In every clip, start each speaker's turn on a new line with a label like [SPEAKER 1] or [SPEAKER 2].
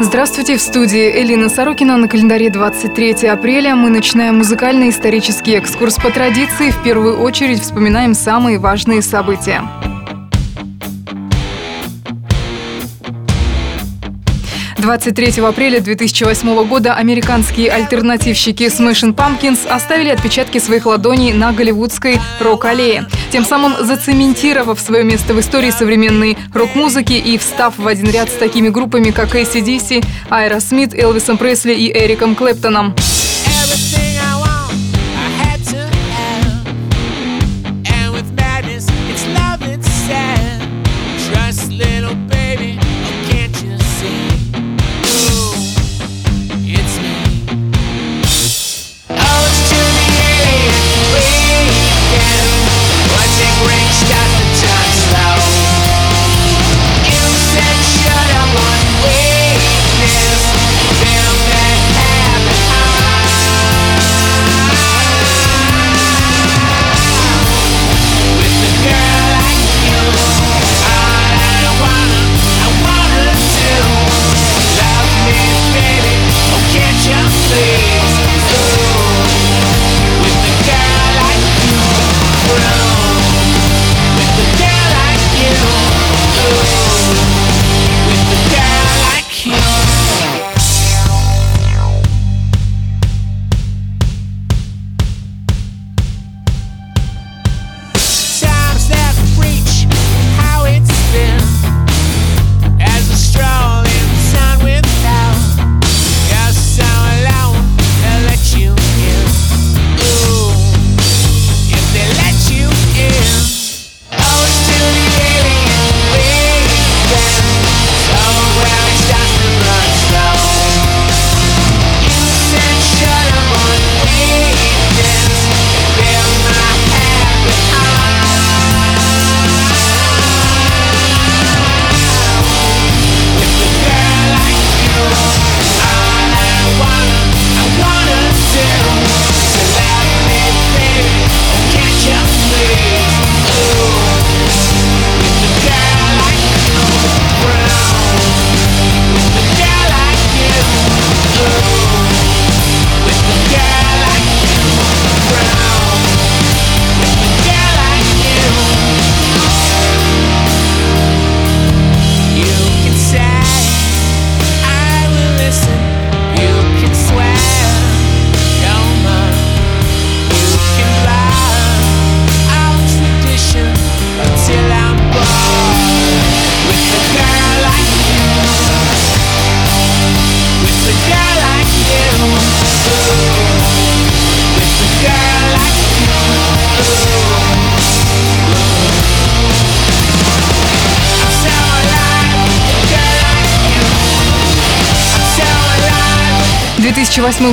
[SPEAKER 1] Здравствуйте, в студии Элина Сорокина. На календаре 23 апреля мы начинаем музыкально-исторический экскурс по традиции. В первую очередь вспоминаем самые важные события. 23 апреля 2008 года американские альтернативщики Smashing Pumpkins оставили отпечатки своих ладоней на голливудской рок-аллее, тем самым зацементировав свое место в истории современной рок-музыки и встав в один ряд с такими группами, как ACDC, Aerosmith, Элвисом Пресли и Эриком Клэптоном.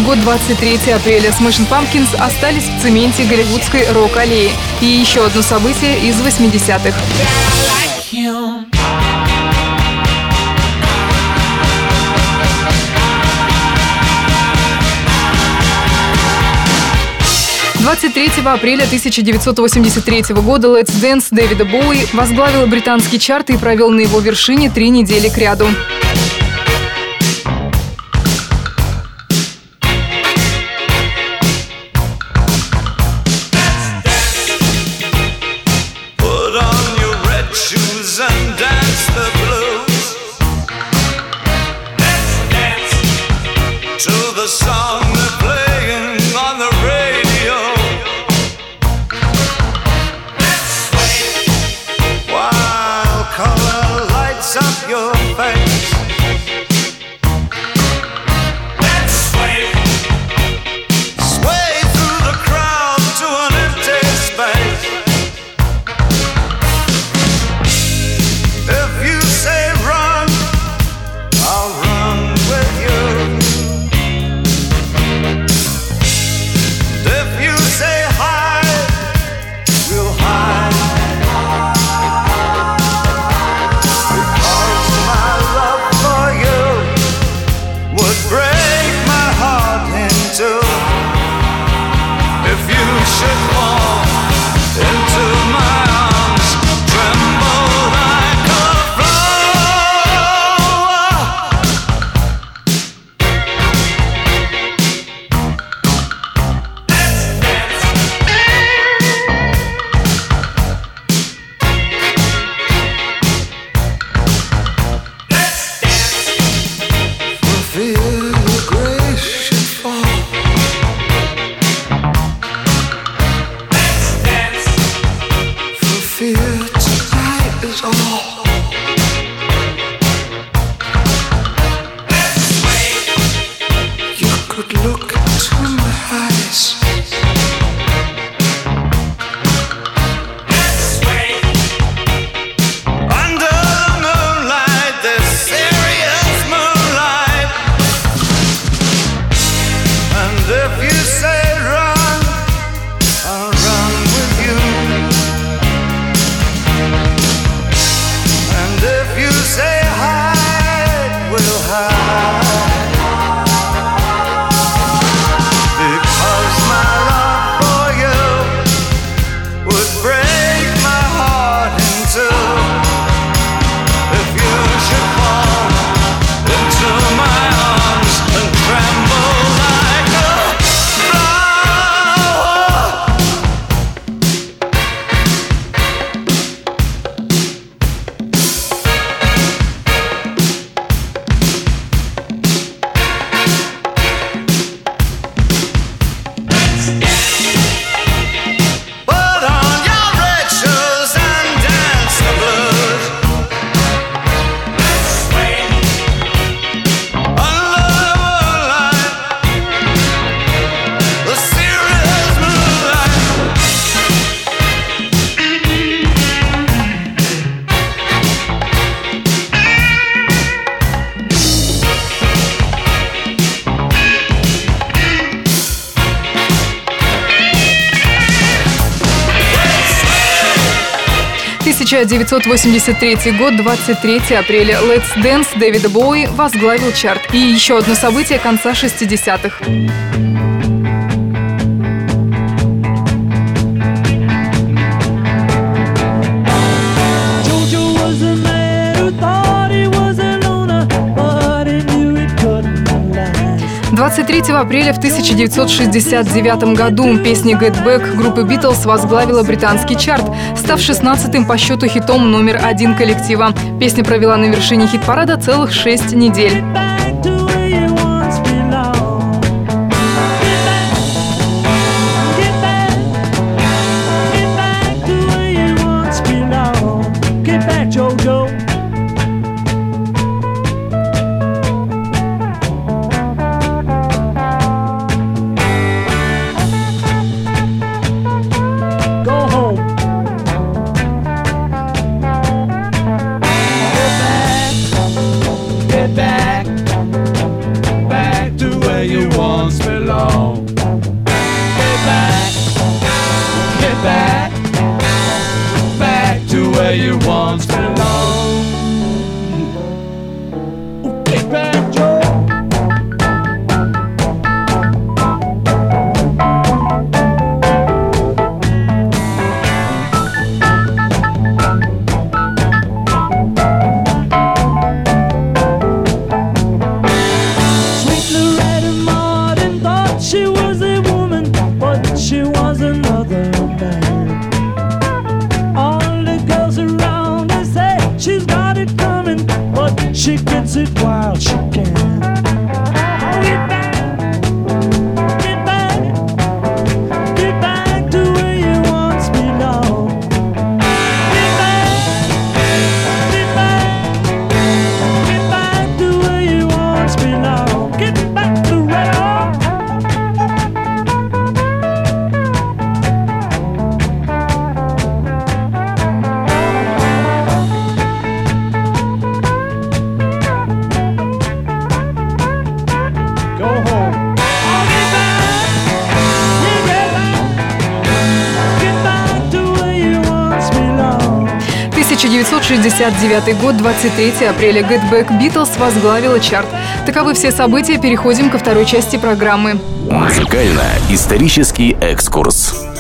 [SPEAKER 1] Год, 23 апреля. Smashing Pumpkins остались в цементе голливудской рок-аллеи. И еще одно событие из 80-х. 23 апреля 1983 года Let's Dance Дэвида Боуи возглавил британский чарт и провел на его вершине три недели к
[SPEAKER 2] 1983 год, 23 апреля. Let's Dance Дэвида Боуи возглавил чарт. И еще одно событие конца 60-х. 23 апреля в 1969 году песня «Get Back» группы «Битлз» возглавила британский чарт, став 16-м по счету хитом номер один коллектива. Песня провела на вершине хит-парада целых шесть недель. Девятый год, 23 апреля. Back Beatles возглавила чарт. Таковы все события. Переходим ко второй части программы.
[SPEAKER 3] Музыкально-исторический экскурс.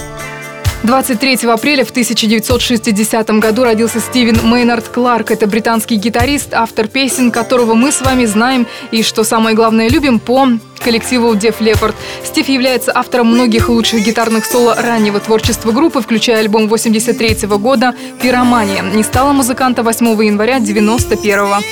[SPEAKER 2] 23 апреля в 1960 году родился Стивен Мейнард Кларк. Это британский гитарист, автор песен, которого мы с вами знаем и, что самое главное, любим по коллективу Def Leppard. Стив является автором многих лучших гитарных соло раннего творчества группы, включая альбом 83 -го года «Пиромания». Не стало музыканта 8 января 91 -го.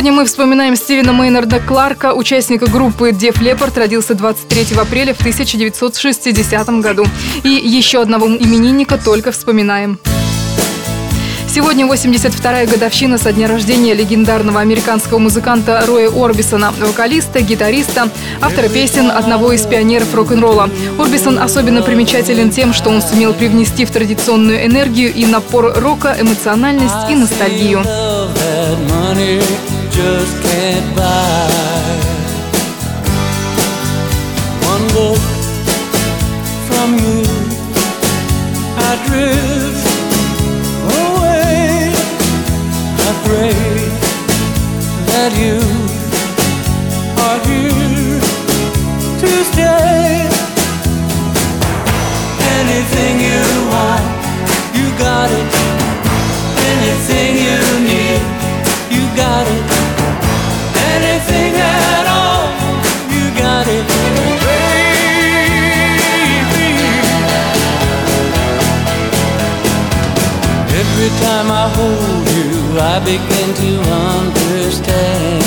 [SPEAKER 3] Сегодня мы вспоминаем Стивена Мейнарда Кларка, участника группы Def Leppard, родился 23 апреля в 1960 году. И еще одного именинника только вспоминаем. Сегодня 82-я годовщина со дня рождения легендарного американского музыканта Роя Орбисона, вокалиста, гитариста, автора песен одного из пионеров рок-н-ролла. Орбисон особенно примечателен тем, что он сумел привнести в традиционную энергию и напор рока эмоциональность и ностальгию. money just can't buy. One look from you, I drift away. I pray that you are here to stay. Anything you want, you got it. Anything you got it. Anything at all, you got it. Baby. Every time I hold you, I begin to understand.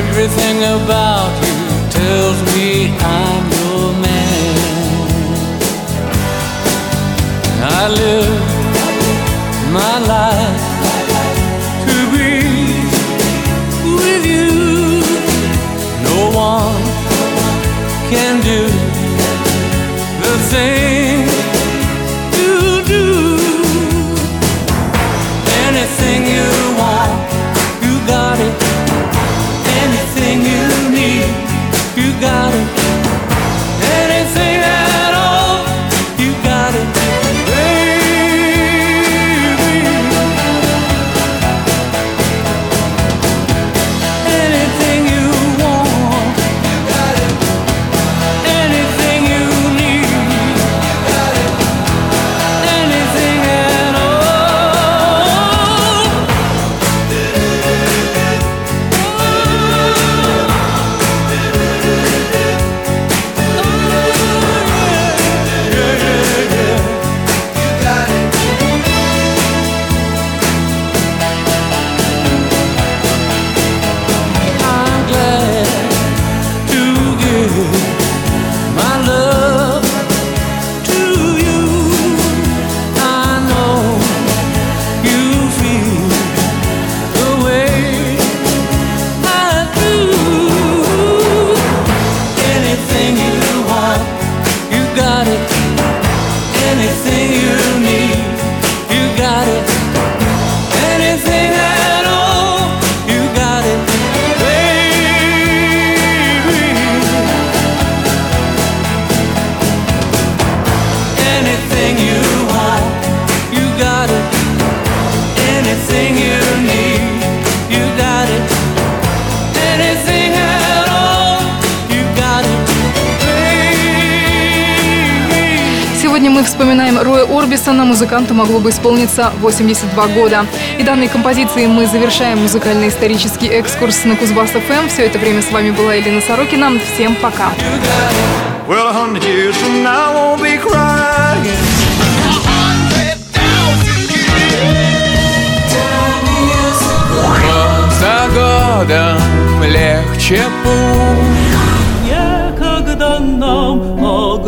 [SPEAKER 3] Everything about say вспоминаем Роя Орбисона. Музыканту могло бы исполниться 82 года. И данной композицией мы завершаем музыкальный исторический экскурс на Кузбасс-ФМ. Все это время с вами была Елена Сорокина. Всем пока.
[SPEAKER 4] За годом легче путь